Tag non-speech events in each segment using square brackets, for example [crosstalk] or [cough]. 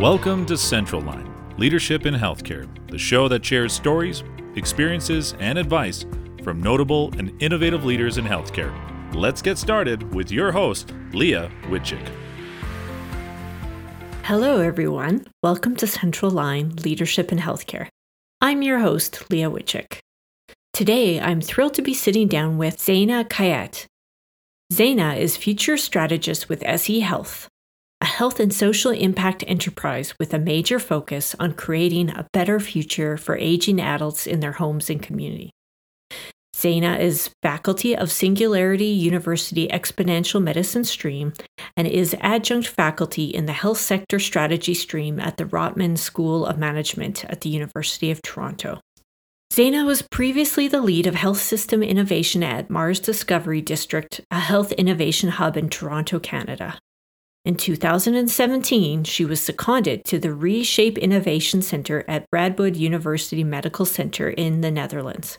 Welcome to Central Line Leadership in Healthcare, the show that shares stories, experiences, and advice from notable and innovative leaders in healthcare. Let's get started with your host, Leah Witchick. Hello, everyone. Welcome to Central Line Leadership in Healthcare. I'm your host, Leah Witchick. Today, I'm thrilled to be sitting down with Zayna Khayat. Zayna is future strategist with SE Health, a health and social impact enterprise with a major focus on creating a better future for aging adults in their homes and community. Zayna is faculty of Singularity University Exponential Medicine stream and is adjunct faculty in the Health Sector Strategy stream at the Rotman School of Management at the University of Toronto. Zayna was previously the lead of health system innovation at Mars Discovery District, a health innovation hub in Toronto, Canada. In 2017, she was seconded to the Reshape Innovation Center at Radboud University Medical Center in the Netherlands.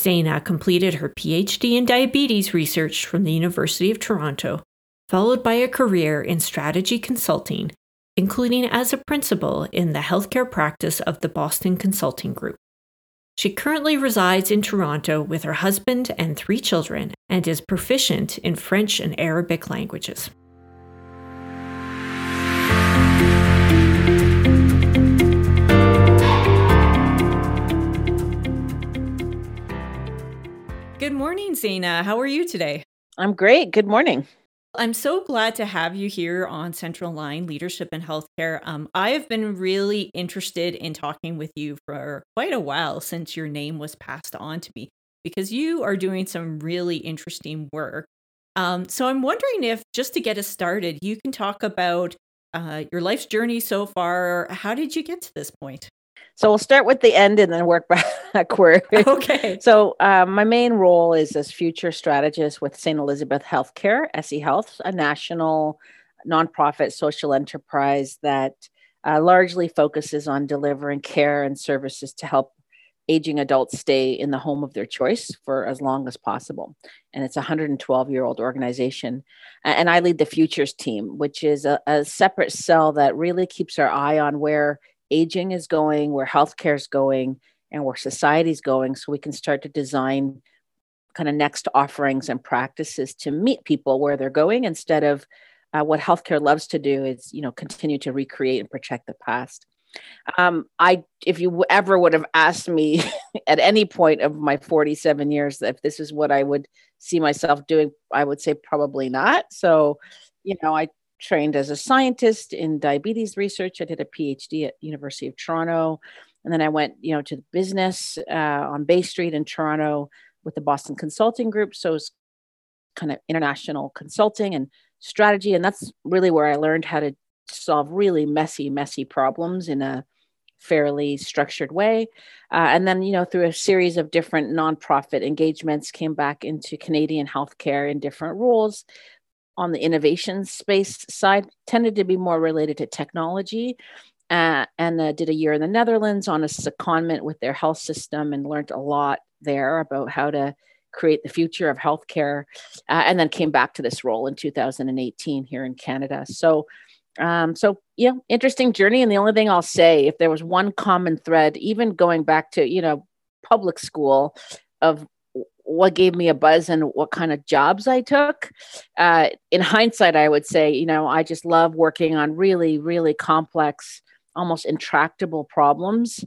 Zayna completed her PhD in diabetes research from the University of Toronto, followed by a career in strategy consulting, including as a principal in the healthcare practice of the Boston Consulting Group. She currently resides in Toronto with her husband and three children and is proficient in French and Arabic languages. Good morning, Zayna. How are you today? I'm great. Good morning. I'm so glad to have you here on Central Line Leadership and Healthcare. Um, I have been really interested in talking with you for quite a while since your name was passed on to me because you are doing some really interesting work. Um, so I'm wondering if, just to get us started, you can talk about uh, your life's journey so far. How did you get to this point? So we'll start with the end and then work [laughs] backward. Okay. So um, my main role is as future strategist with St. Elizabeth Healthcare, SE Health, a national nonprofit social enterprise that uh, largely focuses on delivering care and services to help aging adults stay in the home of their choice for as long as possible. And it's a 112 year old organization. And I lead the futures team, which is a, a separate cell that really keeps our eye on where aging is going, where healthcare is going, and where society is going, so we can start to design kind of next offerings and practices to meet people where they're going instead of uh, what healthcare loves to do is you know continue to recreate and protect the past. Um, i if you ever would have asked me [laughs] at any point of my 47 years if this is what i would see myself doing i would say probably not. So you know i trained as a scientist in diabetes research. I did a PhD at University of Toronto, and then I went, you know, to the business uh, on Bay Street in Toronto with the Boston Consulting Group. So it's kind of international consulting and strategy, and that's really where I learned how to solve really messy, messy problems in a fairly structured way. Uh, and then, you know, through a series of different nonprofit engagements, came back into Canadian healthcare in different roles, on the innovation space side tended to be more related to technology. Uh, and uh, did a year in the Netherlands on a secondment with their health system and learned a lot there about how to create the future of healthcare. Uh, and then came back to this role in 2018 here in Canada. So, um, so yeah, interesting journey. And the only thing I'll say, if there was one common thread, even going back to you know public school, of what gave me a buzz and what kind of jobs I took. Uh, in hindsight, I would say, you know, I just love working on really, really complex, almost intractable problems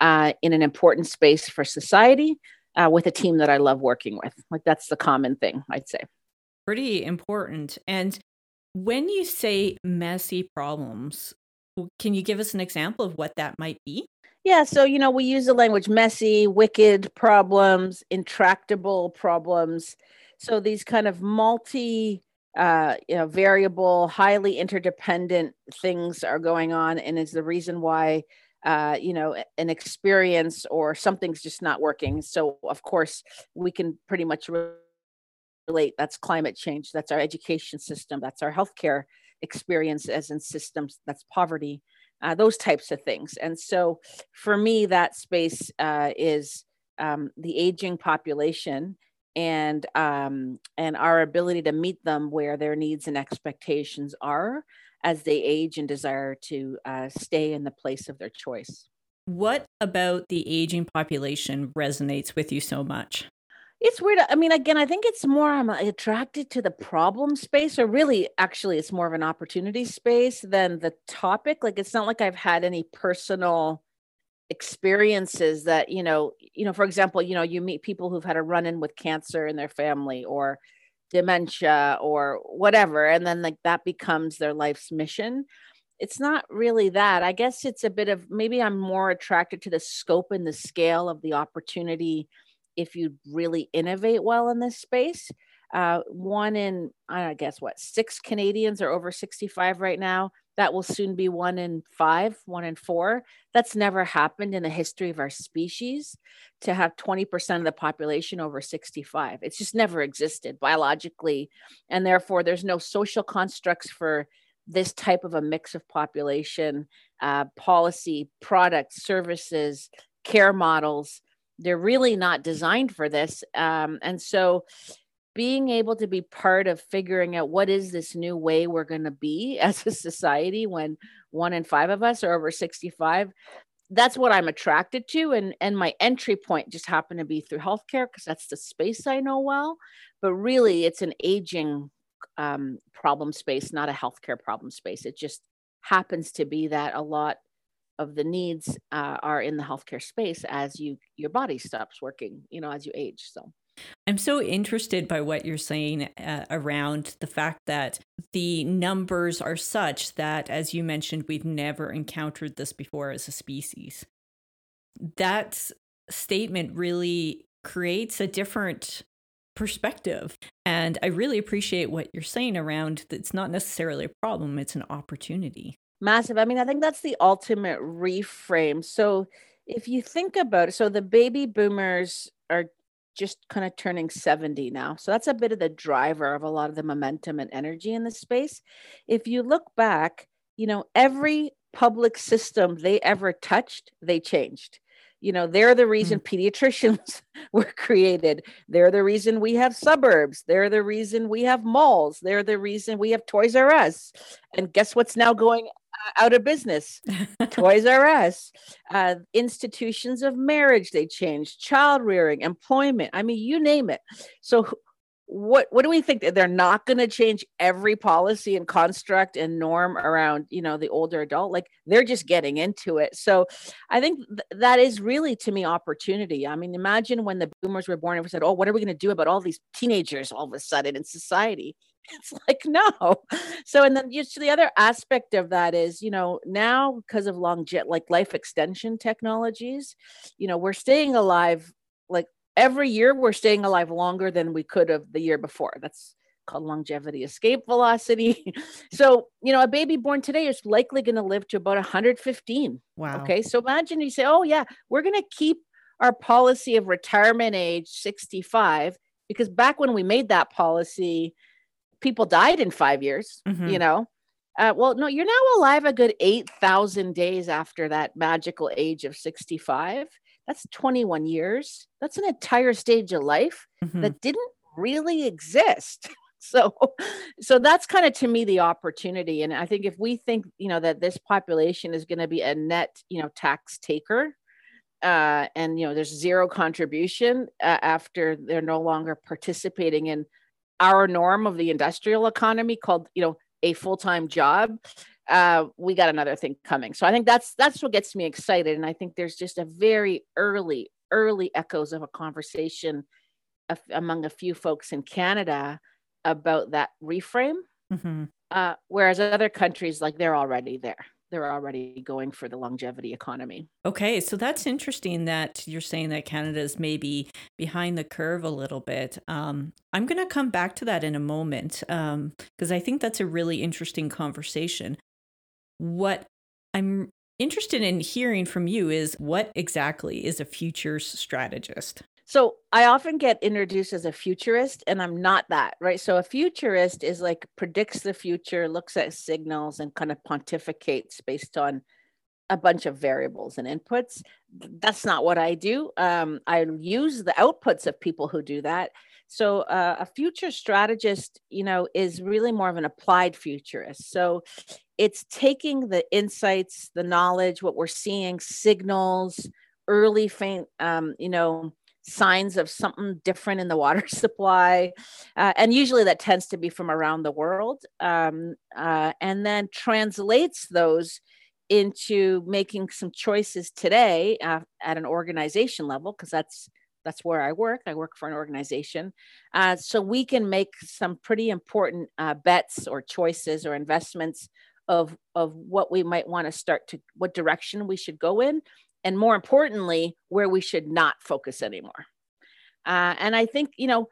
uh, in an important space for society uh, with a team that I love working with. Like that's the common thing, I'd say. Pretty important. And when you say messy problems, can you give us an example of what that might be? Yeah, so you know, we use the language messy, wicked problems, intractable problems. So these kind of multi uh, you know, variable, highly interdependent things are going on, and is the reason why uh, you know an experience or something's just not working. So of course, we can pretty much relate. That's climate change. That's our education system. That's our healthcare experience as in systems. That's poverty uh, those types of things. And so for me, that space uh, is um, the aging population and um, and our ability to meet them where their needs and expectations are, as they age and desire to uh, stay in the place of their choice. What about the aging population resonates with you so much? It's weird. I mean, again, I think it's more I'm uh, attracted to the problem space, or really, actually, it's more of an opportunity space than the topic. Like, it's not like I've had any personal experiences that you know you know for example you know you meet people who've had a run-in with cancer in their family or dementia or whatever and then like that becomes their life's mission it's not really that i guess it's a bit of maybe i'm more attracted to the scope and the scale of the opportunity if you really innovate well in this space uh, one in i guess what six canadians are over 65 right now that will soon be one in five, one in four. That's never happened in the history of our species to have 20% of the population over 65. It's just never existed biologically. And therefore, there's no social constructs for this type of a mix of population, uh, policy, products, services, care models. They're really not designed for this. Um, and so, being able to be part of figuring out what is this new way we're going to be [laughs] as a society when one in five of us are over 65 that's what i'm attracted to and and my entry point just happened to be through healthcare because that's the space i know well but really it's an aging um, problem space not a healthcare problem space it just happens to be that a lot of the needs uh, are in the healthcare space as you your body stops working you know as you age so I'm so interested by what you're saying uh, around the fact that the numbers are such that, as you mentioned, we've never encountered this before as a species. That statement really creates a different perspective. And I really appreciate what you're saying around that it's not necessarily a problem, it's an opportunity. Massive. I mean, I think that's the ultimate reframe. So if you think about it, so the baby boomers are just kind of turning 70 now. So that's a bit of the driver of a lot of the momentum and energy in the space. If you look back, you know, every public system they ever touched, they changed. You know, they're the reason mm pediatricians [laughs] were created. They're the reason we have suburbs. They're the reason we have malls. They're the reason we have Toys R Us. And guess what's now going out of business. [laughs] Toys R Us, uh, institutions of marriage, they changed, child rearing, employment. I mean, you name it. So, what what do we think that they're not going to change every policy and construct and norm around you know the older adult like they're just getting into it so i think th- that is really to me opportunity i mean imagine when the boomers were born and we said oh what are we going to do about all these teenagers all of a sudden in society it's like [laughs] no. So and then just the other aspect of that is you know now because of long jet like life extension technologies you know we're staying alive like every year we're staying alive longer than we could have the year before. That's called longevity escape velocity. [laughs] So you know a baby born today is likely going to live to about 115 wow. Okay so imagine you say oh yeah we're going to keep our policy of retirement age 65 because back when we made that policy people died in five years, mm-hmm. you know. Uh, well, no, you're now alive a good 8,000 days after that magical age of 65. That's 21 years. That's an entire stage of life mm-hmm. that didn't really exist. [laughs] so so that's kind of to me the opportunity and i think if we think you know that this population is going to be a net you know tax taker uh, and you know there's zero contribution uh, after they're no longer participating in our norm of the industrial economy called you know a full-time job uh, we got another thing coming. So i think that's that's what gets me excited. And i think there's just a very early early echoes of a conversation of, among a few folks in canada about that reframe. Mm-hmm. uh, whereas other countries like they're already there they're already going for the longevity economy. Okay, so that's interesting that you're saying that Canada is maybe behind the curve a little bit. Um, I'm going to come back to that in a moment because um, I think that's a really interesting conversation. What I'm interested in hearing from you is what exactly is a futures strategist? So I often get introduced as a futurist, and I'm not that, right? So a futurist is like predicts the future, looks at signals, and kind of pontificates based on a bunch of variables and inputs. That's not what I do. Um, I use the outputs of people who do that. So uh, a future strategist, you know, is really more of an applied futurist. So it's taking the insights, the knowledge, what we're seeing, signals, early faint, um, you know, signs of something different in the water [laughs] supply. Uh, and usually that tends to be from around the world. Um, uh, and then translates those into making some choices today uh, at an organization level, because that's that's where I work. I work for an organization. Uh, so we can make some pretty important uh, bets or choices or investments of, of what we might want to start to, what direction we should go in and more importantly, where we should not focus anymore. Uh, and I think, you know,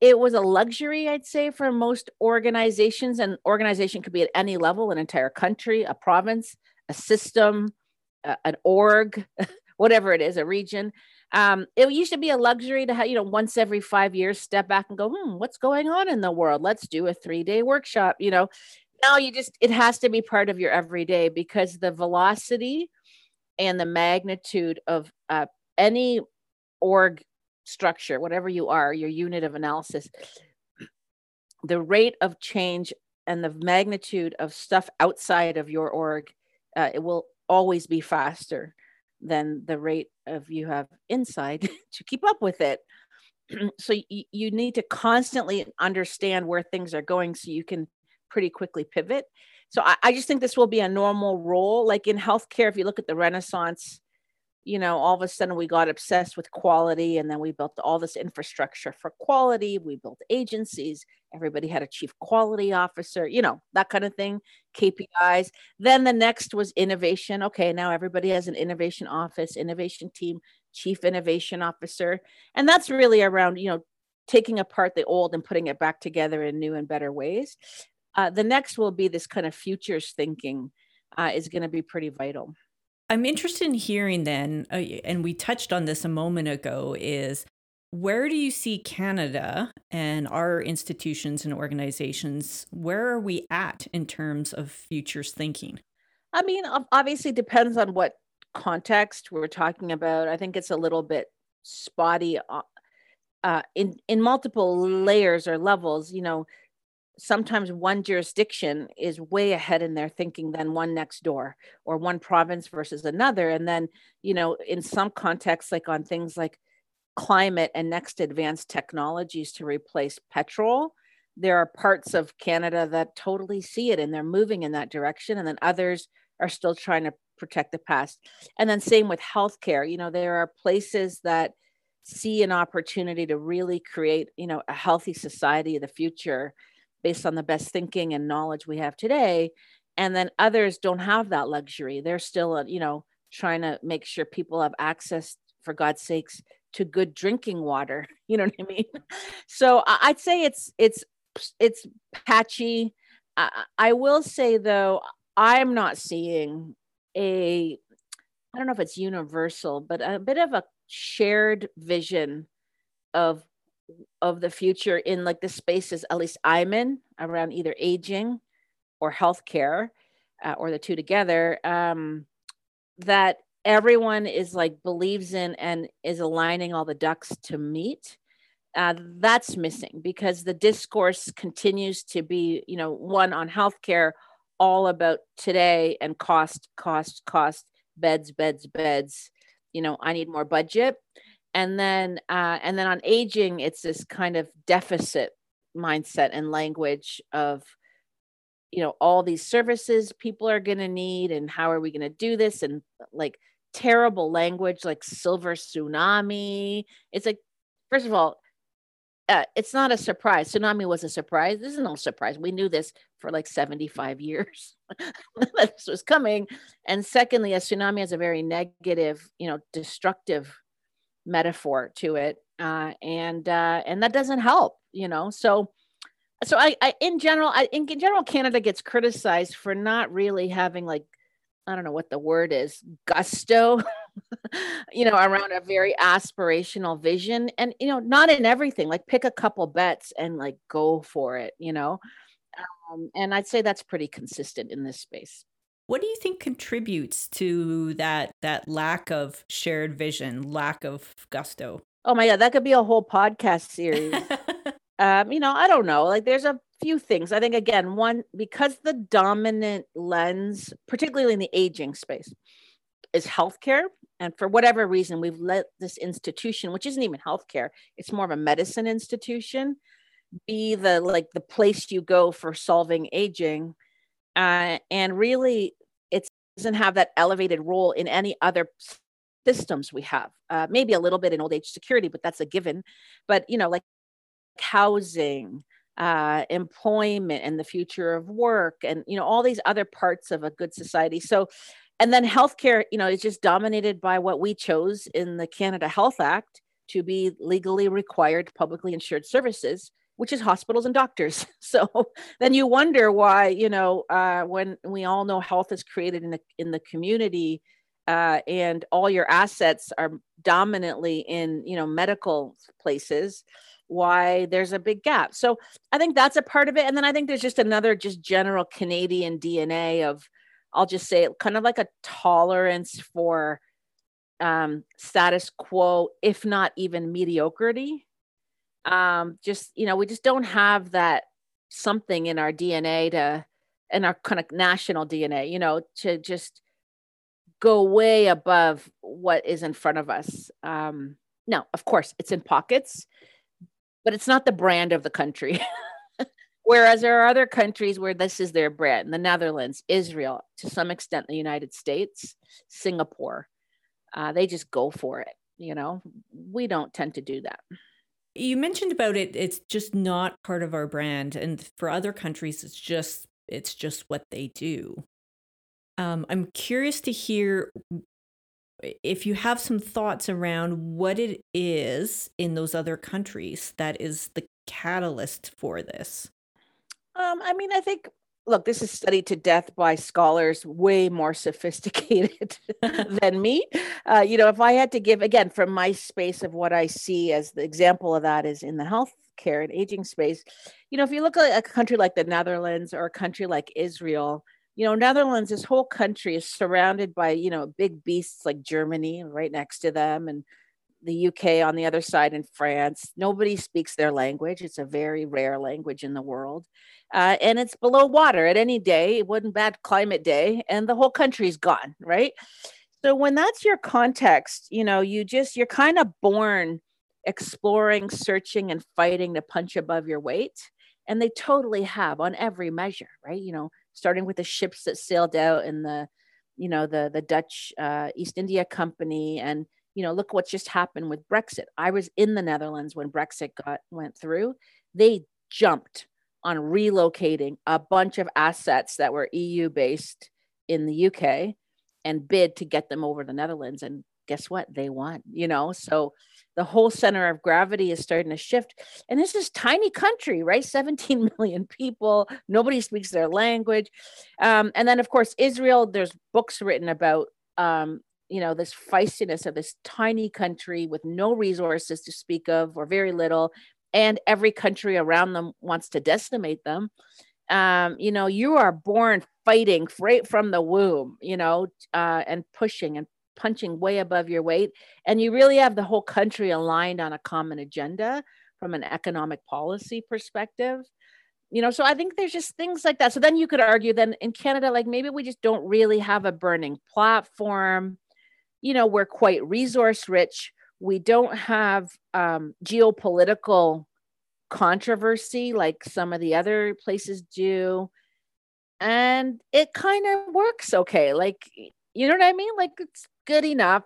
it was a luxury, I'd say, for most organizations. And organization could be at any level, an entire country, a province, a system, uh, an org, [laughs] whatever it is, a region. Um, it used to be a luxury to have, you know, once every five years, step back and go, hmm, what's going on in the world? Let's do a three day workshop. You know, now you just, it has to be part of your everyday because the velocity and the magnitude of uh, any org structure, whatever you are, your unit of analysis, [clears throat] the rate of change and the magnitude of stuff outside of your org, uh, it will always be faster than the rate of you have inside [laughs] to keep up with it. [clears throat] so y- you need to constantly understand where things are going so you can pretty quickly pivot so I, I just think this will be a normal role. Like in healthcare, if you look at the Renaissance, you know, all of a sudden we got obsessed with quality and then we built all this infrastructure for quality. We built agencies. Everybody had a chief quality officer, you know, that kind of thing, KPIs. Then the next was innovation. Okay, now everybody has an innovation office, innovation team, chief innovation officer. And that's really around, you know, taking apart the old and putting it back together in new and better ways. Uh, the next will be this kind of futures thinking uh, is going to be pretty vital. I'm interested in hearing then, uh, and we touched on this a moment ago, is where do you see Canada and our institutions and organizations? Where are we at in terms of futures thinking? I mean, obviously depends on what context we're talking about. I think it's a little bit spotty uh, uh in in multiple layers or levels. You know, sometimes one jurisdiction is way ahead in their thinking than one next door or one province versus another. And then you know in some contexts like on things like climate and next advanced technologies to replace petrol there are parts of canada that totally see it and they're moving in that direction. And then others are still trying to protect the past. And then same with healthcare. You know there are places that see an opportunity to really create you know a healthy society of the future based on the best thinking and knowledge we have today and then others don't have that luxury. They're still uh, you know trying to make sure people have access for god's sakes to good drinking water [laughs] you know what i mean? So i'd say it's it's it's patchy. I, I will say though i'm not seeing a i don't know if it's universal but a bit of a shared vision of of the future in like the spaces at least i'm in around either aging or healthcare uh, or the two together um, that everyone is like believes in and is aligning all the ducks to meet uh, that's missing because the discourse continues to be you know one on healthcare all about today and cost cost cost beds beds beds. You know i need more budget and then uh, and then on aging it's this kind of deficit mindset and language of you know all these services people are going to need and how are we going to do this? And like terrible language like silver tsunami. It's like first of all uh, it's not a surprise. Tsunami was a surprise. This is no surprise. We knew this for like 75 years [laughs] this was coming. And secondly a tsunami has a very negative you know destructive metaphor to it uh, and uh, and that doesn't help you know? So so I, I in general I in general Canada gets criticized for not really having like I don't know what the word is gusto [laughs] you know around a very aspirational vision. And you know not in everything like pick a couple bets and like go for it you know? Um, and I'd say that's pretty consistent in this space what do you think contributes to that that lack of shared vision, lack of gusto? Oh my god, that could be a whole podcast series. [laughs] Um, you know, I don't know. Like there's a few things. I think again, one because the dominant lens, particularly in the aging space, is healthcare. And for whatever reason, we've let this institution, which isn't even healthcare, it's more of a medicine institution, be the like the place you go for solving aging. Uh, and really, it doesn't have that elevated role in any other systems we have. Uh, maybe a little bit in old age security, but that's a given. But you know, like housing, uh, employment, and the future of work, and you know all these other parts of a good society. So, and then healthcare, you know, is just dominated by what we chose in the Canada Health Act to be legally required publicly insured services which is hospitals and doctors. [laughs] So then you wonder why, you know, uh, when we all know health is created in the in the community, uh, and all your assets are dominantly in, you know, medical places, why there's a big gap. So I think that's a part of it. And then I think there's just another just general Canadian DNA of, I'll just say kind of like a tolerance for um, status quo, if not even mediocrity. Um, just, you know, we just don't have that something in our DNA to, in our kind of national DNA, you know, to just go way above what is in front of us. Um, now, of course, it's in pockets but it's not the brand of the country. [laughs] Whereas there are other countries where this is their brand the Netherlands, Israel, to some extent, the United States, Singapore. Uh, they just go for it. You know, we don't tend to do that. You mentioned about it, it's just not part of our brand. And for other countries, it's just it's just what they do. Um, I'm curious to hear if you have some thoughts around what it is in those other countries that is the catalyst for this. Um, I mean, I think look, this is studied to death by scholars way more [laughs] sophisticated [laughs] than me. Uh, you know, if I had to give again from my space of what I see as the example of that is in the healthcare and aging space. You know, if you look at a country like the Netherlands or a country like Israel, you know, Netherlands, this whole country is surrounded by, you know, big beasts like Germany right next to them and the UK on the other side in France. Nobody speaks their language. It's a very rare language in the world. Uh, and it's below water at any day. It wasn't bad climate day, and the whole country's gone, right? So when that's your context, you know, you just, you're kind of born exploring, searching, and fighting to punch above your weight. And they totally have on every measure, right? You know, starting with the ships that sailed out in the, you know, the the Dutch uh, East India Company, and you know, look what just happened with Brexit. I was in the Netherlands when Brexit got went through. They jumped on relocating a bunch of assets that were EU based in the UK and bid to get them over the Netherlands. And guess what? They won, you know? So the whole center of gravity is starting to shift. And this is tiny country, right? [laughs] 17 million people. Nobody speaks their language. Um, and then, of course, Israel, there's books written about, um, you know, this feistiness of this tiny country with no resources to speak of or very little. And every country around them wants to decimate them. Um, you know, you are born fighting right from the womb, you know, uh, and pushing and punching way above your weight and you really have the whole country aligned on a common agenda from an economic policy perspective you know so i think there's just things like that so then you could argue then in canada like maybe we just don't really have a burning platform you know we're quite resource rich we don't have um, geopolitical controversy like some of the other places do and it kind of works okay like you know what i mean like it's good enough.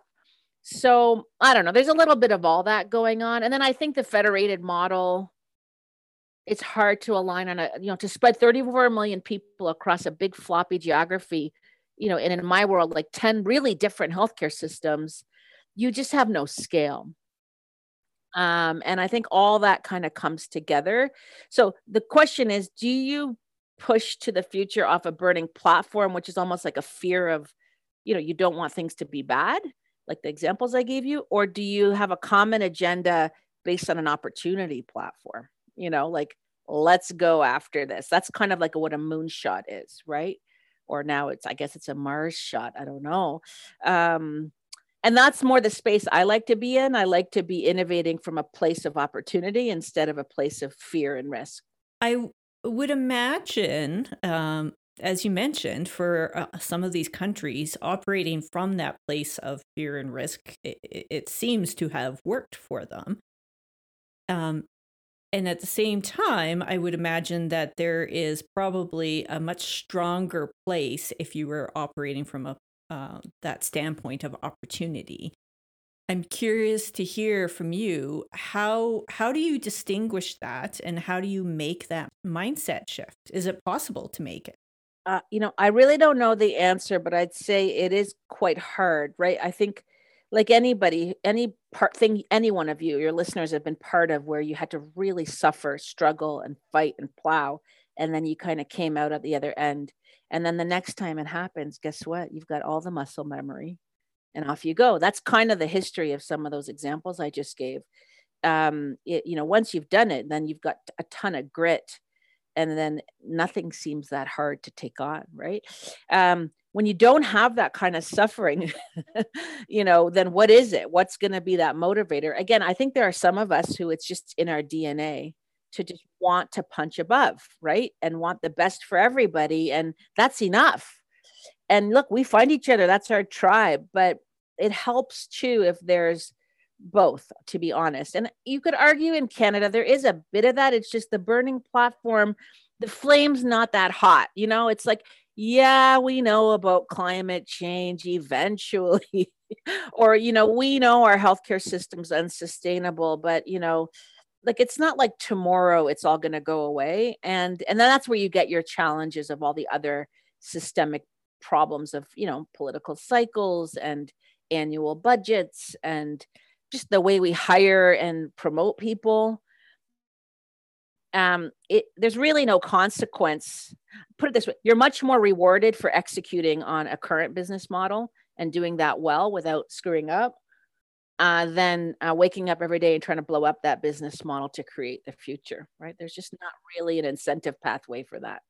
So I don't know. There's a little bit of all that going on. And then I think the federated model, it's hard to align on a, you know, to spread 34 million people across a big floppy geography, you know, and in my world, like 10 really different healthcare systems, you just have no scale. Um, and I think all that kind of comes together. So the question is do you push to the future off a burning platform, which is almost like a fear of you know you don't want things to be bad like the examples i gave you or do you have a common agenda based on an opportunity platform you know like let's go after this that's kind of like what a moonshot is right or now it's i guess it's a mars shot i don't know um and that's more the space I like to be in. I like to be innovating from a place of opportunity instead of a place of fear and risk. I would imagine, um, as you mentioned, for uh, some of these countries operating from that place of fear and risk, it, it seems to have worked for them. Um, and at the same time, I would imagine that there is probably a much stronger place if you were operating from a uh, that standpoint of opportunity. I'm curious to hear from you how how do you distinguish that and how do you make that mindset shift? Is it possible to make it? Uh, you know, I really don't know the answer, but I'd say it is quite hard, right? I think like anybody, any part thing, any one of you, your listeners have been part of where you had to really suffer, struggle, and fight and plow. And then you kind of came out at the other end. And then the next time it happens, guess what? You've got all the muscle memory and off you go. That's kind of the history of some of those examples I just gave. Um, it, you know, once you've done it, then you've got a ton of grit and then nothing seems that hard to take on, right? Um, when you don't have that kind of suffering [laughs] you know then what is it? What's going to be that motivator? Again i think there are some of us who it's just in our dna to just want to punch above right? And want the best for everybody and that's enough. And look we find each other that's our tribe but it helps too if there's both to be honest. And you could argue in canada there is a bit of that it's just the burning platform the flame's not that hot you know? It's like yeah, we know about climate change eventually. [laughs] or, you know, we know our healthcare system's unsustainable, but, you know, like it's not like tomorrow it's all going to go away. And and then that's where you get your challenges of all the other systemic problems of, you know, political cycles and annual budgets and just the way we hire and promote people um, it, there's really no consequence. Put it this way you're much more rewarded for executing on a current business model and doing that well without screwing up uh, than uh, waking up every day and trying to blow up that business model to create the future, right? There's just not really an incentive pathway for that.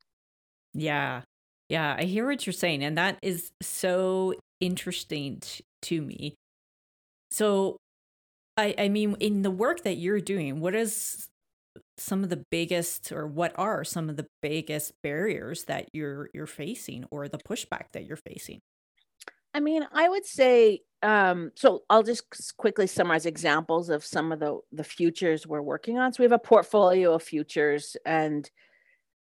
Yeah. Yeah. I hear what you're saying. And that is so interesting t- to me. So, I, I mean, in the work that you're doing, what is some of the biggest or what are some of the biggest barriers that you're you're facing or the pushback that you're facing? I mean i would say um, so i'll just quickly summarize examples of some of the the futures we're working on. So we have a portfolio of futures and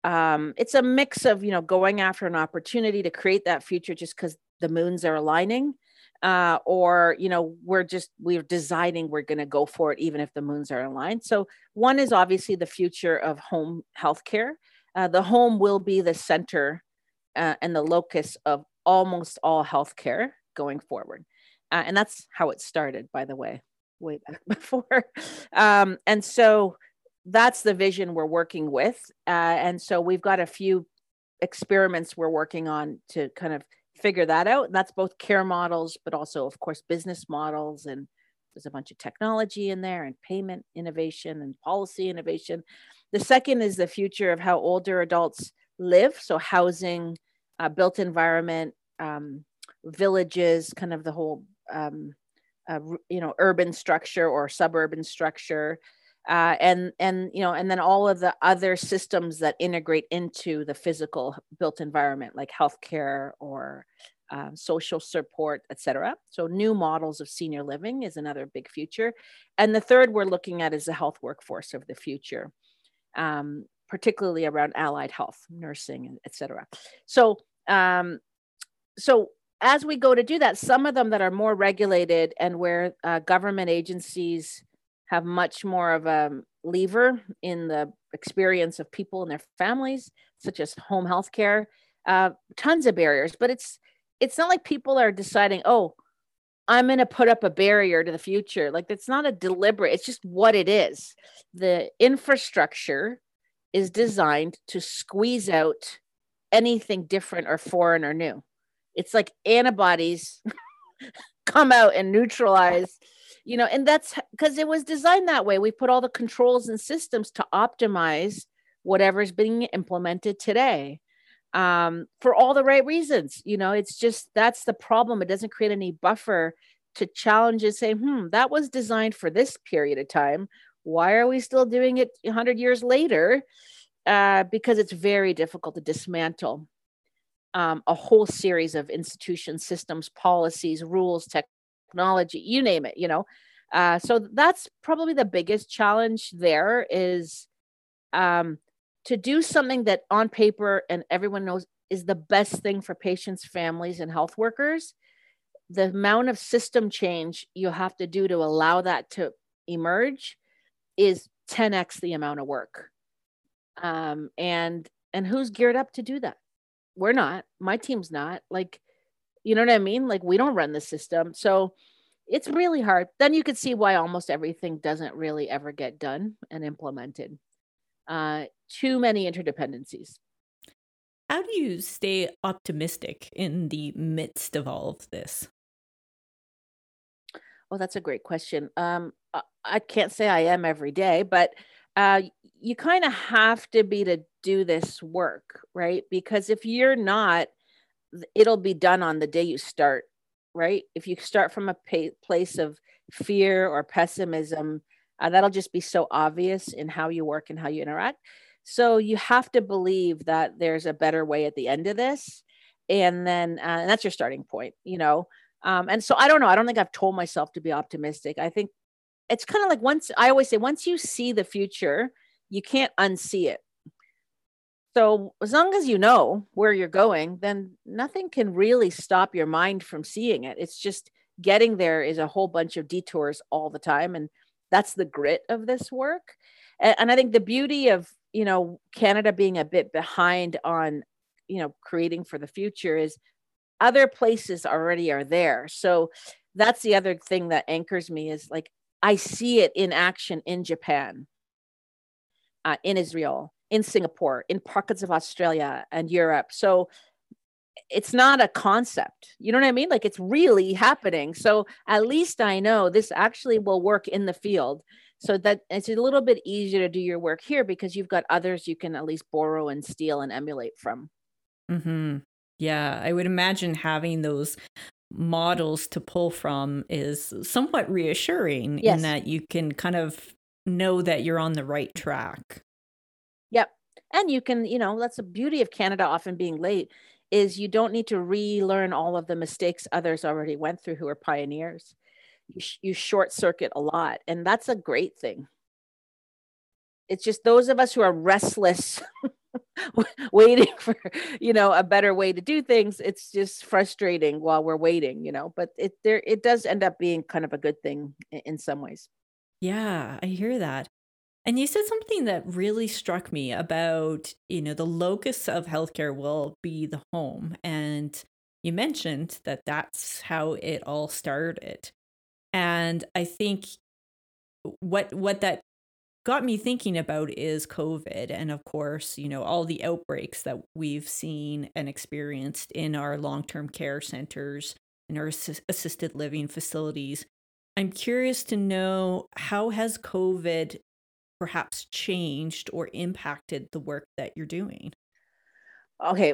um, it's a mix of you know going after an opportunity to create that future just because the moons are aligning uh, or you know we're just we're designing we're going to go for it even if the moons are aligned. So one is obviously the future of home healthcare. Uh, the home will be the center uh, and the locus of almost all healthcare going forward. Uh, and that's how it started by the way way back [laughs] before. Um, and so that's the vision we're working with. Uh, and so we've got a few experiments we're working on to kind of figure that out. And that's both care models, but also, of course, business models. And there's a bunch of technology in there and payment innovation and policy innovation. The second is the future of how older adults live. So, housing, uh, built environment, um, villages, kind of the whole, um, uh, you know, urban structure or suburban structure uh, and and you know and then all of the other systems that integrate into the physical built environment like healthcare or um, social support etc so new models of senior living is another big future. And the third we're looking at is the health workforce of the future um, particularly around allied health nursing etc so um, so as we go to do that some of them that are more regulated and where uh, government agencies have much more of a lever in the experience of people and their families, such as home health care. Uh, tons of barriers, but it's it's not like people are deciding, oh, I'm going to put up a barrier to the future. Like it's not a deliberate, it's just what it is. The infrastructure is designed to squeeze out anything different or foreign or new. It's like antibodies [laughs] come out and neutralize you know and that's because it was designed that way we put all the controls and systems to optimize whatever's being implemented today um, for all the right reasons you know it's just that's the problem it doesn't create any buffer to challenge and say, hmm, that was designed for this period of time. Why are we still doing it 100 years later? Uh, because it's very difficult to dismantle um, a whole series of institutions, systems, policies, rules, technology, you name it, you know. Uh, so that's probably the biggest challenge there is um, to do something that on paper and everyone knows is the best thing for patients, families, and health workers. The amount of system change you have to do to allow that to emerge is 10x the amount of work. Um, and and who's geared up to do that? We're not. My team's not. Like, you know what I mean? Like we don't run the system. So it's really hard. Then you could see why almost everything doesn't really ever get done and implemented. Uh, too many interdependencies. How do you stay optimistic in the midst of all of this? Oh, that's a great question. Um, I can't say I am every day, but uh, you kind of have to be to do this work, right? Because if you're not, it'll be done on the day you start, right? If you start from a pa- place of fear or pessimism, uh, that'll just be so obvious in how you work and how you interact. So you have to believe that there's a better way at the end of this. And then, uh, and that's your starting point, you know? Um, and so I don't know. I don't think I've told myself to be optimistic. I think it's kind of like once I always say, once you see the future, you can't unsee it. So as long as you know where you're going, then nothing can really stop your mind from seeing it. It's just getting there is a whole bunch of detours all the time. And that's the grit of this work. And, I think the beauty of, you know, Canada being a bit behind on, you know, creating for the future is other places already are there. So that's the other thing that anchors me is like I see it in action in Japan, uh, in Israel, in Singapore, in pockets of Australia and Europe. So it's not a concept. You know what I mean? Like it's really happening. So at least I know this actually will work in the field. So that it's a little bit easier to do your work here because you've got others you can at least borrow and steal and emulate from. Mm-hmm. Yeah, I would imagine having those models to pull from is somewhat reassuring yes. in that you can kind of know that you're on the right track. And you can, you know, that's the beauty of Canada often being late is you don't need to relearn all of the mistakes others already went through who are pioneers. You, sh- you short circuit a lot, and that's a great thing. It's just those of us who are restless [laughs] waiting for you know a better way to do things it's just frustrating while we're waiting you know but it there it does end up being kind of a good thing in, in some ways yeah i hear that and you said something that really struck me about you know the locus of healthcare will be the home and you mentioned that that's how it all started and i think what what that got me thinking about is COVID. And of course, you know, all the outbreaks that we've seen and experienced in our long term care centers and our assisted living facilities. I'm curious to know how has COVID perhaps changed or impacted the work that you're doing? Okay,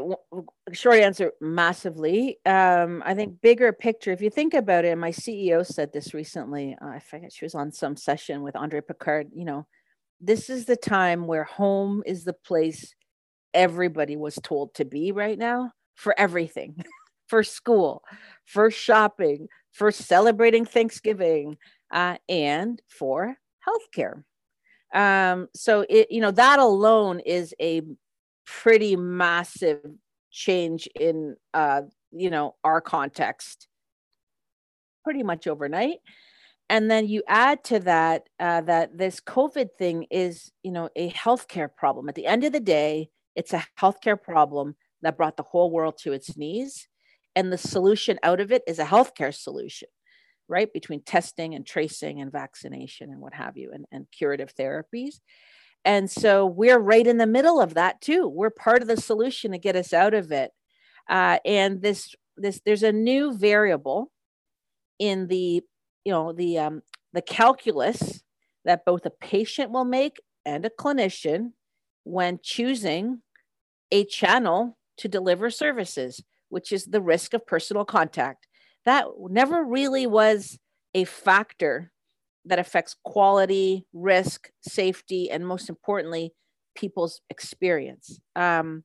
short answer massively. Um, I think bigger picture, if you think about it, my CEO said this recently. Uh, I forget she was on some session with Andre Picard. You know, this is the time where home is the place everybody was told to be right now for everything [laughs] for school, for shopping, for celebrating Thanksgiving, uh, and for healthcare. Um, so it, you know, that alone is a pretty massive change in, uh, you know, our context pretty much overnight. And then you add to that uh, that this covid thing is you know a healthcare problem. At the end of the day it's a healthcare problem that brought the whole world to its knees and the solution out of it is a healthcare solution right between testing and tracing and vaccination and what have you and, and curative therapies. And so we're right in the middle of that too. We're part of the solution to get us out of it. Uh, and this this there's a new variable in the you know the um, the calculus that both a patient will make and a clinician when choosing a channel to deliver services, which is the risk of personal contact. That never really was a factor that affects quality, risk, safety, and most importantly, people's experience. Um,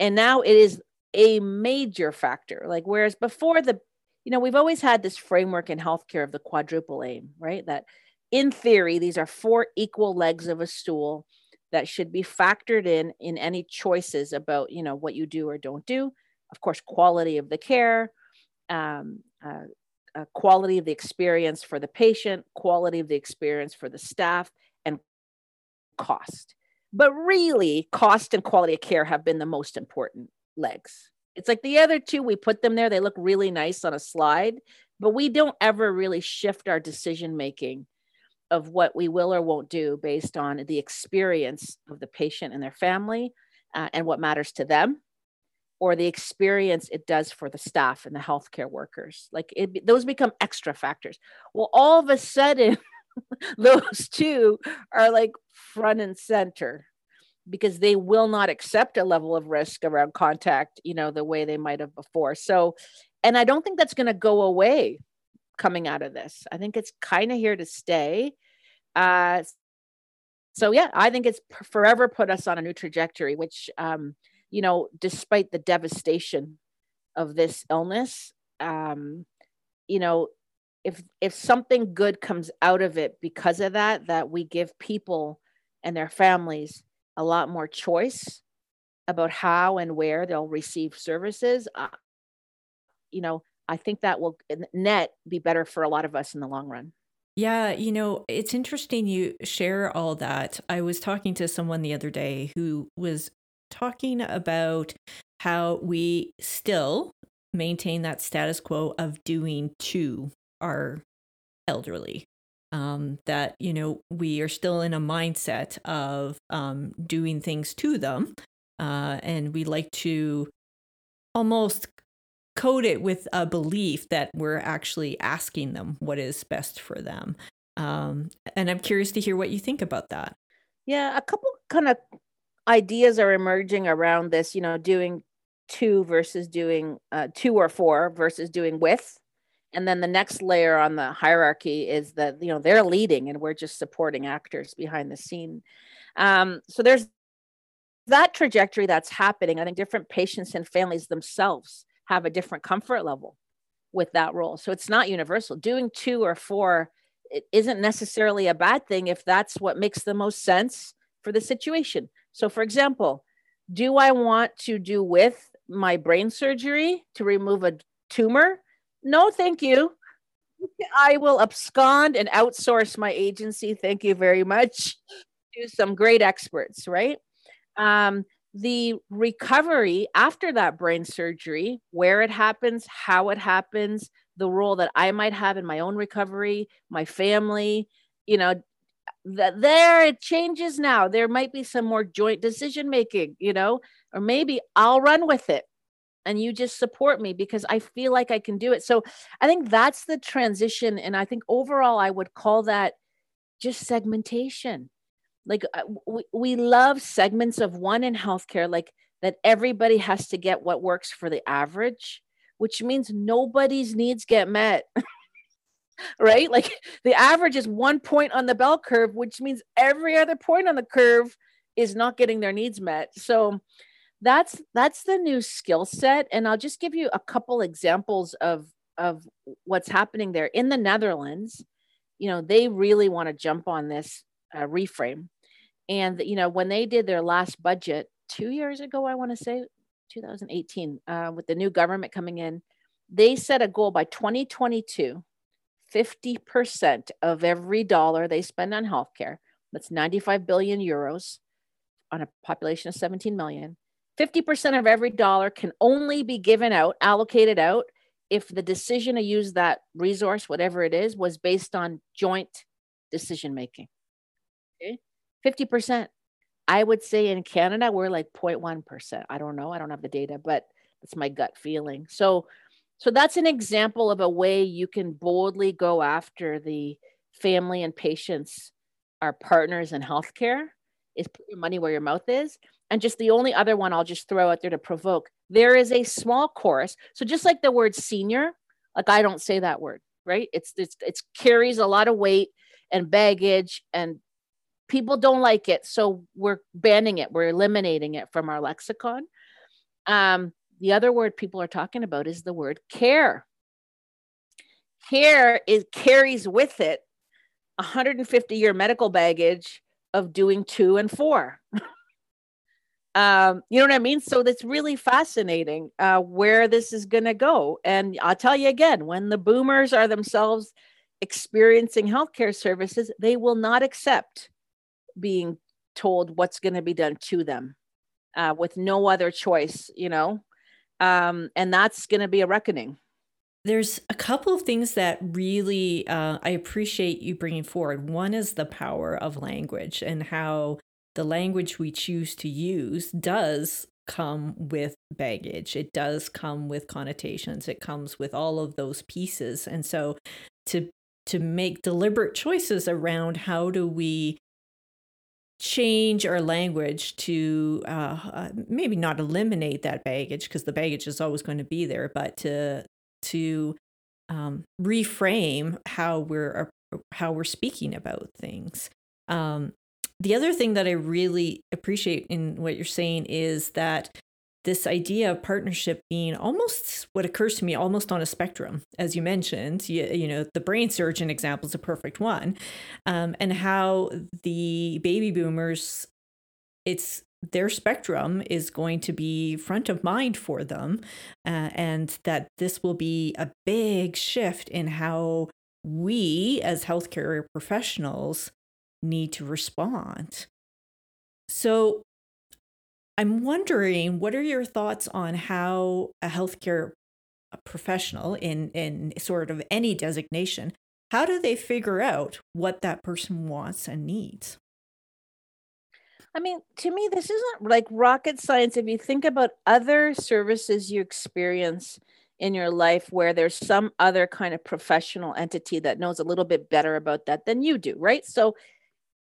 and now it is a major factor. Like, whereas before the, you know, we've always had this framework in healthcare of the quadruple aim, right? That in theory, these are four equal legs of a stool that should be factored in in any choices about, you know, what you do or don't do. Of course, quality of the care, um, uh, uh, quality of the experience for the patient, quality of the experience for the staff, and cost. But really, cost and quality of care have been the most important legs. It's like the other two, we put them there, they look really nice on a slide, but we don't ever really shift our decision making of what we will or won't do based on the experience of the patient and their family uh, and what matters to them or the experience it does for the staff and the healthcare workers. Like it, those become extra factors. Well, all of a sudden, [laughs] those two are like front and center because they will not accept a level of risk around contact, you know, the way they might have before. So, and I don't think that's going to go away coming out of this. I think it's kind of here to stay. Uh, so yeah, I think it's forever put us on a new trajectory, which um, you know, despite the devastation of this illness, um, you know, if if something good comes out of it because of that, that we give people and their families a lot more choice about how and where they'll receive services. Uh, you know, I think that will net be better for a lot of us in the long run. Yeah, you know, it's interesting you share all that. I was talking to someone the other day who was talking about how we still maintain that status quo of doing to our elderly. Um, that, you know, we are still in a mindset of um, doing things to them. Uh, and we like to almost code it with a belief that we're actually asking them what is best for them. Um, and I'm curious to hear what you think about that. Yeah, a couple kind of ideas are emerging around this, you know, doing to versus doing uh, to or for versus doing with. And then the next layer on the hierarchy is that, you know, they're leading and we're just supporting actors behind the scene. Um, so there's that trajectory that's happening. I think different patients and families themselves have a different comfort level with that role. So it's not universal. Doing to or for it isn't necessarily a bad thing if that's what makes the most sense for the situation. So, for example, do I want to do with my brain surgery to remove a tumor? No, thank you. I will abscond and outsource my agency. Thank you very much to some great experts, right? Um, the recovery after that brain surgery, where it happens, how it happens, the role that I might have in my own recovery, my family, you know, that there it changes now. There might be some more joint decision making you know or maybe i'll run with it and you just support me because i feel like i can do it. So i think that's the transition and i think overall i would call that just segmentation. Like uh, we, we love segments of one in healthcare like that everybody has to get what works for the average which means nobody's needs get met [laughs] right? Like [laughs] the average is one point on the bell curve, which means every other point on the curve is not getting their needs met. So that's that's the new skill set and I'll just give you a couple examples of of what's happening there in the Netherlands. You know, they really want to jump on this uh, reframe. And you know, when they did their last budget 2 years ago, I want to say 2018, uh, with the new government coming in, they set a goal by 2022 50% of every dollar they spend on healthcare, that's 95 billion euros on a population of 17 million. 50% of every dollar can only be given out, allocated out, if the decision to use that resource, whatever it is, was based on joint decision making. Okay? 50%. I would say in Canada, we're like 0.1%. I don't know. I don't have the data, but it's my gut feeling. So so that's an example of a way you can boldly go after the family and patients, our partners in healthcare, is put your money where your mouth is. And just the only other one I'll just throw out there to provoke there is a small chorus. So just like the word senior, like i don't say that word right it's it's it carries a lot of weight and baggage and people don't like it so we're banning it we're eliminating it from our lexicon um, the other word people are talking about is the word care. Care is carries with it 150 year medical baggage of doing to and for. [laughs] Um, you know what i mean? So that's really fascinating uh, where this is going to go. And i'll tell you again when the boomers are themselves experiencing healthcare services they will not accept being told what's going to be done to them uh, with no other choice, you know? Um, and that's going to be a reckoning. There's a couple of things that really uh, I appreciate you bringing forward. One is the power of language and how the language we choose to use does come with baggage. It does come with connotations. It comes with all of those pieces. And so to to make deliberate choices around how do we change our language to uh, uh, maybe not eliminate that baggage because the baggage is always going to be there, but to to um, reframe how we're uh, how we're speaking about things. Um, the other thing that I really appreciate in what you're saying is that this idea of partnership being almost what occurs to me almost on a spectrum as you mentioned. You, you know the brain surgeon example is a perfect one um, and how the baby boomers it's their spectrum is going to be front of mind for them uh, and that this will be a big shift in how we as healthcare professionals need to respond. So I'm wondering, what are your thoughts on how a healthcare professional in in sort of any designation, how do they figure out what that person wants and needs? I mean, to me, this isn't like rocket science. If you think about other services you experience in your life where there's some other kind of professional entity that knows a little bit better about that than you do, right? So,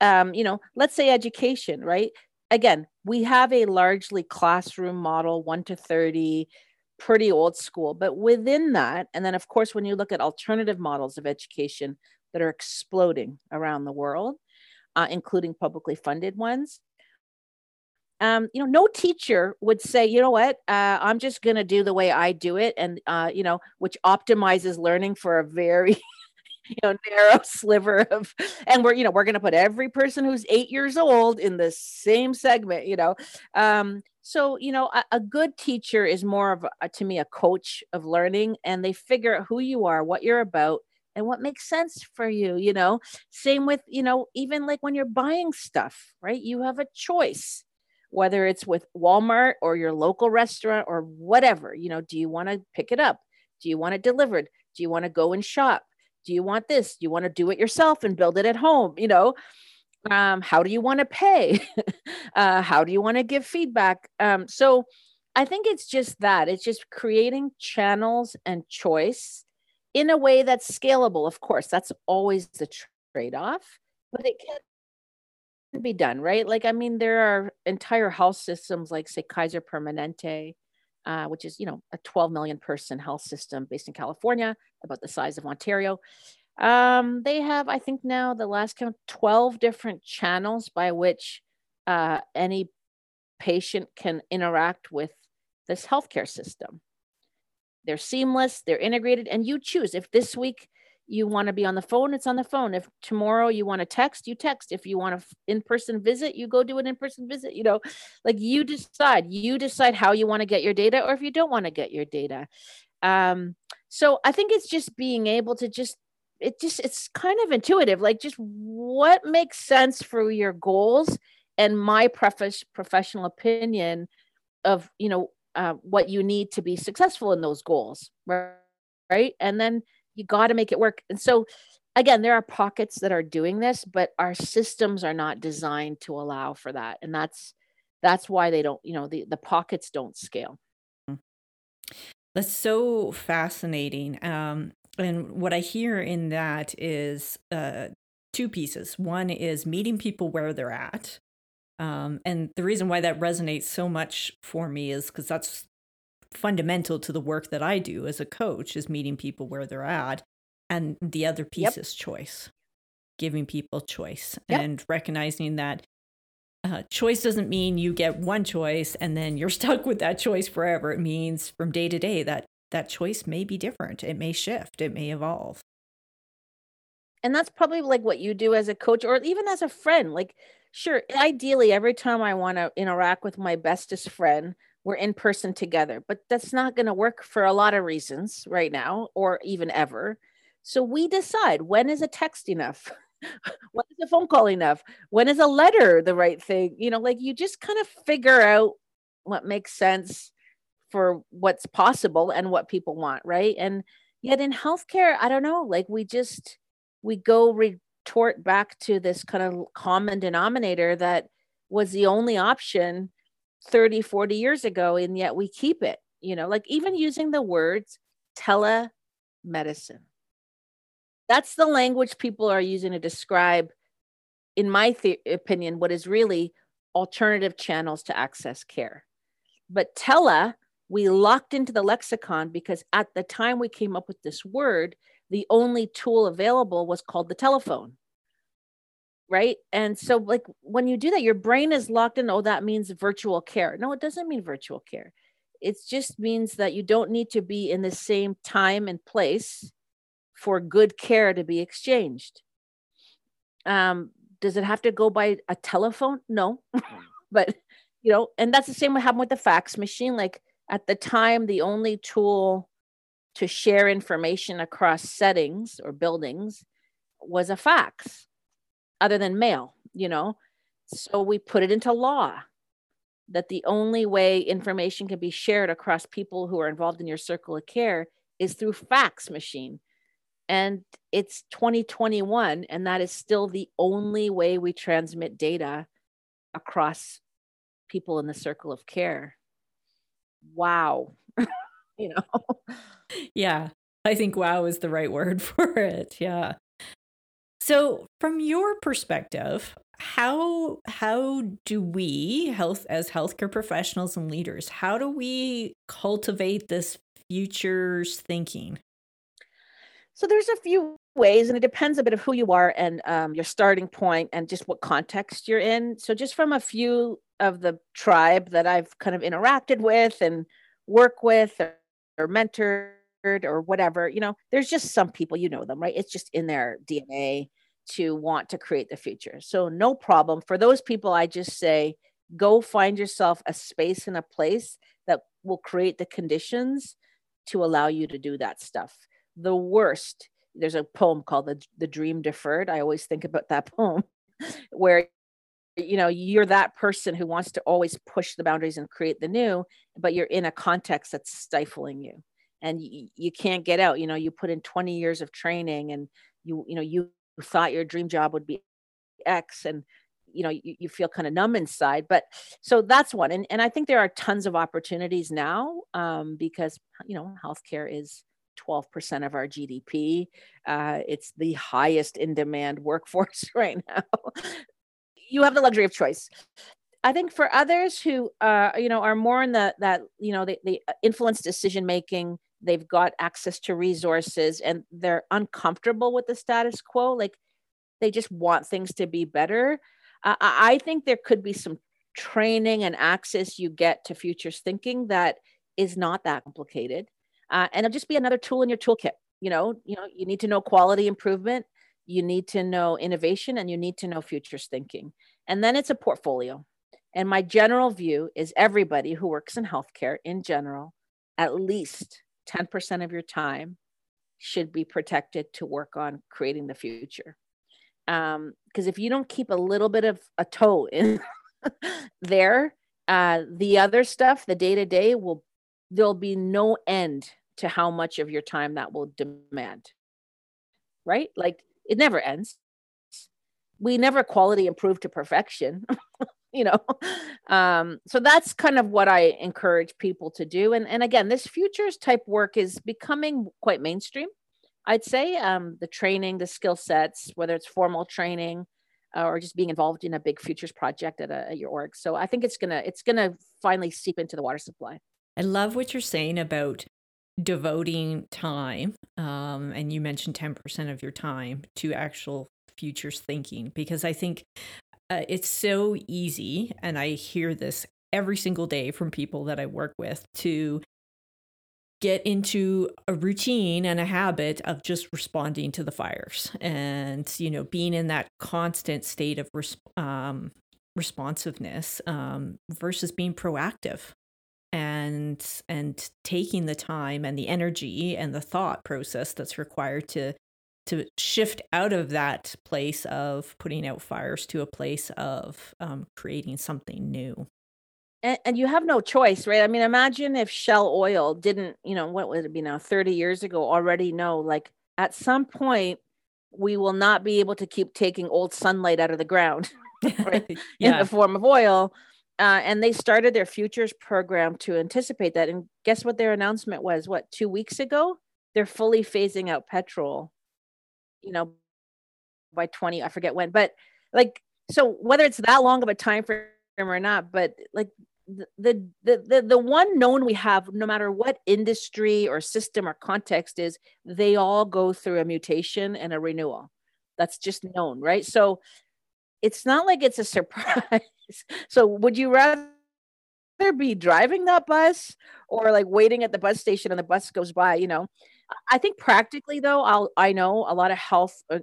um, you know, let's say education, right? Again, we have a largely classroom model, one to 30, pretty old school. But within that, and then of course, when you look at alternative models of education that are exploding around the world, uh, including publicly funded ones, um, you know, no teacher would say, you know what, uh, I'm just going to do the way I do it, and uh, you know, which optimizes learning for a very [laughs] you know narrow sliver of and we're you know we're going to put every person who's eight years old in the same segment you know? Um so you know a, a good teacher is more of a, to me a coach of learning and they figure out who you are what you're about and what makes sense for you you know? Same with you know even like when you're buying stuff right? You have a choice whether it's with Walmart or your local restaurant or whatever you know? Do you want to pick it up? Do you want it delivered? Do you want to go and shop do you want this? Do you want to do it yourself and build it at home you know? Um, how do you want to pay? [laughs] Uh, how do you want to give feedback? Um, so i think it's just that it's just creating channels and choice in a way that's scalable. Of course that's always the trade-off but it can be done right? Like i mean there are entire health systems like say kaiser permanente uh, which is you know a 12 million person health system based in California, about the size of Ontario. Um, they have, I think now the last count, 12 different channels by which uh, any patient can interact with this healthcare system. They're seamless, they're integrated, and you choose if this week you want to be on the phone, it's on the phone. If tomorrow you want to text, you text. If you want to in-person visit, you go do an in-person visit. You know, like you decide. You decide how you want to get your data, or if you don't want to get your data. Um, so I think it's just being able to just it just it's kind of intuitive. Like just what makes sense for your goals and my preface professional opinion of you know uh, what you need to be successful in those goals, right? Right, and then you got to make it work. And so, again, there are pockets that are doing this, but our systems are not designed to allow for that. And that's that's why they don't, you know, the, the pockets don't scale. That's so fascinating. Um, and what I hear in that is uh, two pieces. One is meeting people where they're at. Um, and the reason why that resonates so much for me is because that's fundamental to the work that I do as a coach is meeting people where they're at. And the other piece yep. is choice, giving people choice yep. and recognizing that uh, choice doesn't mean you get one choice and then you're [laughs] stuck with that choice forever. It means from day to day that that choice may be different. It may shift. It may evolve. And that's probably like what you do as a coach or even as a friend. Like, sure, ideally, every time I want to interact with my bestest friend, we're in person together, but that's not going to work for a lot of reasons right now or even ever. So we decide when is a text enough? [laughs] when is a phone call enough? When is a letter the right thing? You know, like you just kind of figure out what makes sense for what's possible and what people want, right? And yet in healthcare, I don't know, like we just we go retort back to this kind of common denominator that was the only option 30, 40 years ago, and yet we keep it, you know, like even using the words telemedicine that's the language people are using to describe, in my th- opinion, what is really alternative channels to access care. But tele, we locked into the lexicon because at the time we came up with this word, the only tool available was called the telephone. Right. And so, like, when you do that, your brain is locked in, oh, that means virtual care. No, it doesn't mean virtual care. It just means that you don't need to be in the same time and place for good care to be exchanged. Um, does it have to go by a telephone? No, [laughs] but you know, and that's the same what happened with the fax machine. Like at the time, the only tool to share information across settings or buildings was a fax, other than mail, you know. So we put it into law that the only way information can be shared across people who are involved in your circle of care is through fax machine. And it's 2021 and that is still the only way we transmit data across people in the circle of care. Wow. [laughs] You know? Yeah. I think wow is the right word [laughs] for it. Yeah so from your perspective how how do we health as healthcare professionals and leaders how do we cultivate this futures thinking so there's a few ways, and it depends a bit of who you are and um, your starting point and just what context you're in. So just from a few of the tribe that I've kind of interacted with and work with or, or mentored or whatever, you know, there's just some people, you know them, right? It's just in their DNA to want to create the future. So no problem. For those people, I just say, go find yourself a space and a place that will create the conditions to allow you to do that stuff the worst. There's a poem called the, the Dream Deferred. I always think about that [laughs] poem where you know you're that person who wants to always push the boundaries and create the new but you're in a context that's stifling you and you, you can't get out you know you put in 20 years of training and you you know you thought your dream job would be x and you know you, you feel kind of numb inside but so that's one and, and i think there are tons of opportunities now um, because you know healthcare is 12% of our GDP. Uh, it's the highest in demand [laughs] workforce [laughs] right now. you have the luxury of choice. I think for others who, uh, you know, are more in the that you know they, they influence decision making. They've got access to resources and they're uncomfortable with the status quo. Like they just want things to be better. I think there could be some training and access you get to futures thinking that is not that complicated uh, and it'll just be another tool in your toolkit you know you know you need to know quality improvement you need to know innovation and you need to know futures thinking and then it's a portfolio and my general view is everybody who works in healthcare in general at least 10% of your time should be protected to work on creating the future because um, if you don't keep a little bit of a toe in [laughs] there uh, the other stuff the day to day will there'll be no end to how much of your time that will demand. Right? Like it never ends. We never quality improve to perfection. [laughs] you know [laughs] um, so that's kind of what i encourage people to do and and again this futures type work is becoming quite mainstream i'd say um, the training the skill sets whether it's formal training uh, or just being involved in a big futures project at, a, at your org so i think it's gonna it's gonna finally seep into the water supply I love what you're saying about devoting time. Um, and you mentioned 10% of your time to actual futures thinking, because I think uh, it's so easy. And I hear this every single day from people that I work with to get into a routine and a habit of just responding to the fires and you know being in that constant state of um, responsiveness um, versus being proactive and and taking the time and the energy and the thought process that's required to to shift out of that place of putting out fires to a place of um, creating something new and, and, you have no choice, right? I mean, imagine if Shell Oil didn't, you know, what would it be now, 30 years ago, already know like at some point we will not be able to keep taking old sunlight out of the ground [laughs] right? [laughs] yeah. in the form of oil. Uh, and they started their futures program to anticipate that. And guess what their announcement was? What, two weeks ago? They're fully phasing out petrol, you know, by 20, I forget when. But like, so whether it's that long of a time frame or not, but like the, the the the one known we have no matter what industry or system or context is they all go through a mutation and a renewal. That's just known right? So it's not like it's a [laughs] surprise. So would you rather be driving that bus or like waiting at the bus station and the bus goes by you know i think practically though i'll i know a lot of health uh,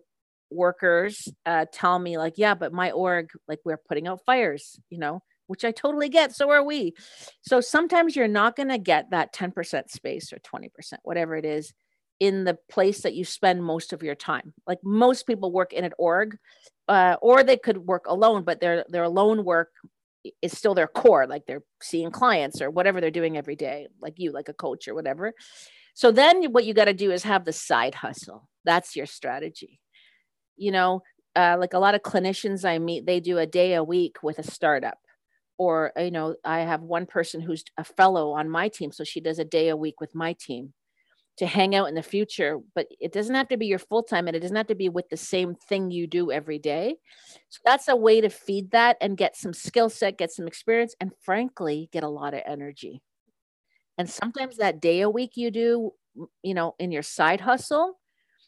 workers uh, tell me like yeah but my org like we're putting out fires you know which I totally get. So are we. So sometimes you're not going to get that 10% space or 20%, whatever it is, in the place that you spend most of your time. Like most people work in an org, uh, or they could work alone, but their their alone work is still their core. Like they're seeing clients or whatever they're doing every day, like you, like a coach or whatever. So then what you got to do is have the side hustle. That's your strategy. You know, uh, like a lot of clinicians I meet, they do a day a week with a startup or you know i have one person who's a fellow on my team so she does a day a week with my team to hang out in the future but it doesn't have to be your full time and it doesn't have to be with the same thing you do every day so that's a way to feed that and get some skill set get some experience and frankly get a lot of energy and sometimes that day a week you do you know in your side hustle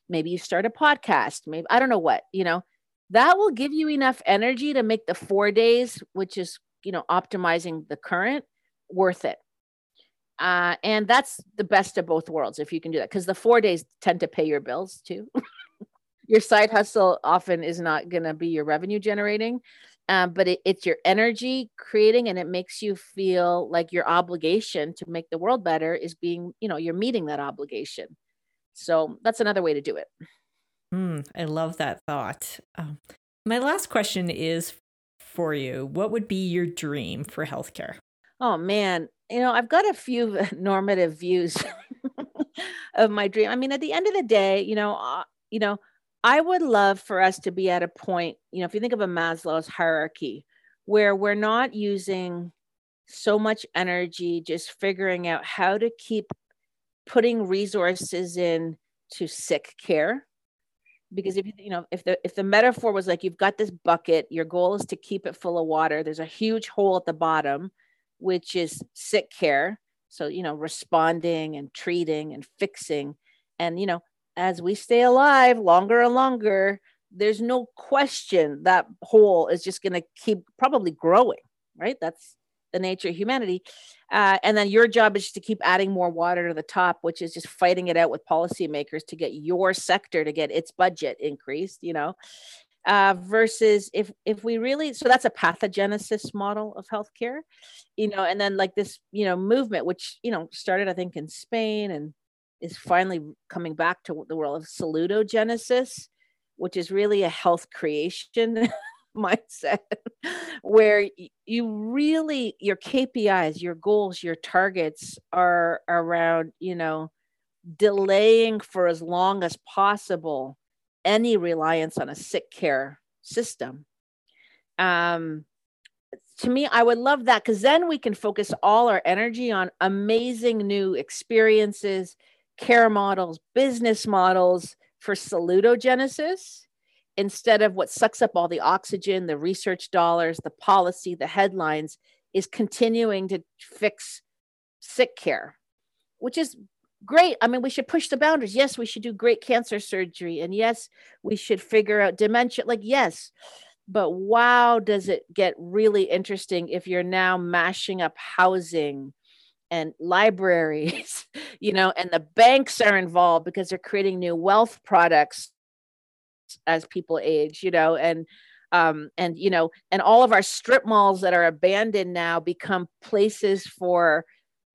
maybe you start a podcast maybe i don't know what you know that will give you enough energy to make the four days which is you know optimizing the current worth it. Uh, and that's the best of both worlds if you can do that because the four days tend to pay your bills too. [laughs] Your side hustle often is not going to be your revenue generating um, but it, it's your energy creating and it makes you feel like your obligation to make the world better is being you know you're meeting that obligation. So that's another way to do it. Mm, i love that thought. Um, my last question is for you, what would be your dream for healthcare? Oh man, you know, I've got a few [laughs] normative views [laughs] of my dream. I mean, at the end of the day, you know, uh, you know, I would love for us to be at a point, you know, if you think of a Maslow's hierarchy, where we're not using so much energy just figuring out how to keep putting resources in to sick care. Because if you know if the if the metaphor was like you've got this bucket your goal is to keep it full of water there's a huge hole at the bottom which is sick care. So you know responding and treating and fixing. And you know as we stay alive longer and longer there's no question that hole is just going to keep probably growing right that's the nature of humanity. Uh, and then your job is to keep adding more water to the top, which is just fighting it out with policymakers to get your sector to get its budget increased, you know. Uh, versus if if we really so that's a pathogenesis model of healthcare, you know, and then like this, you know, movement which you know started I think in Spain and is finally coming back to the world of salutogenesis, which is really a health creation [laughs] mindset where you really your KPIs, your goals, your targets are around, you know, delaying for as long as possible any reliance on a sick care system. Um, to me, I would love that because then we can focus all our energy on amazing new experiences, care models, business models for salutogenesis instead of what sucks up all the oxygen, the research dollars, the policy, the headlines, is continuing to fix sick care, which is great. I mean, we should push the boundaries. Yes, we should do great cancer surgery. And yes, we should figure out dementia. Like, yes. But wow, does it get really interesting if you're now mashing up housing and libraries, [laughs] you know, and the banks are involved because they're creating new wealth products as people age, you know, and um, and you know, and all of our strip malls that are abandoned now become places for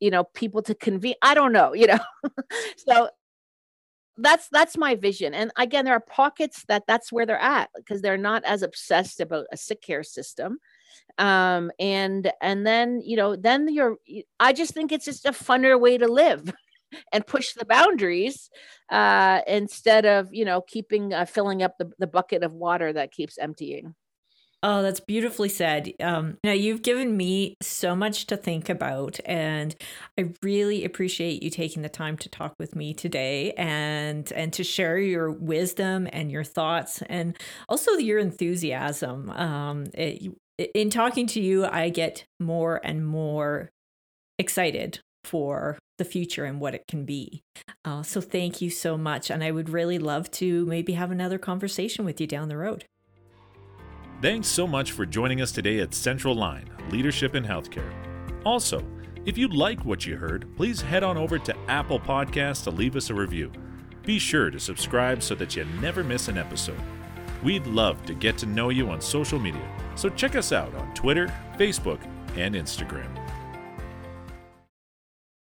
you know people to convene i don't know you know [laughs] so that's that's my vision and again there are pockets that that's where they're at because they're not as obsessed about a sick care system um and and then you know then you're i just think it's just a funner way to live [laughs] and push the boundaries uh instead of you know keeping uh, filling up the, the bucket of water that keeps emptying Oh, that's beautifully said. Um, now you've given me so much to think about, and I really appreciate you taking the time to talk with me today and and to share your wisdom and your thoughts, and also your enthusiasm. Um, it, in talking to you, I get more and more excited for the future and what it can be. Uh, so thank you so much, and I would really love to maybe have another conversation with you down the road. Thanks so much for joining us today at Central Line Leadership in Healthcare. Also, if you like what you heard, please head on over to Apple Podcasts to leave us a review. Be sure to subscribe so that you never miss an episode. We'd love to get to know you on social media, so check us out on Twitter, Facebook, and Instagram.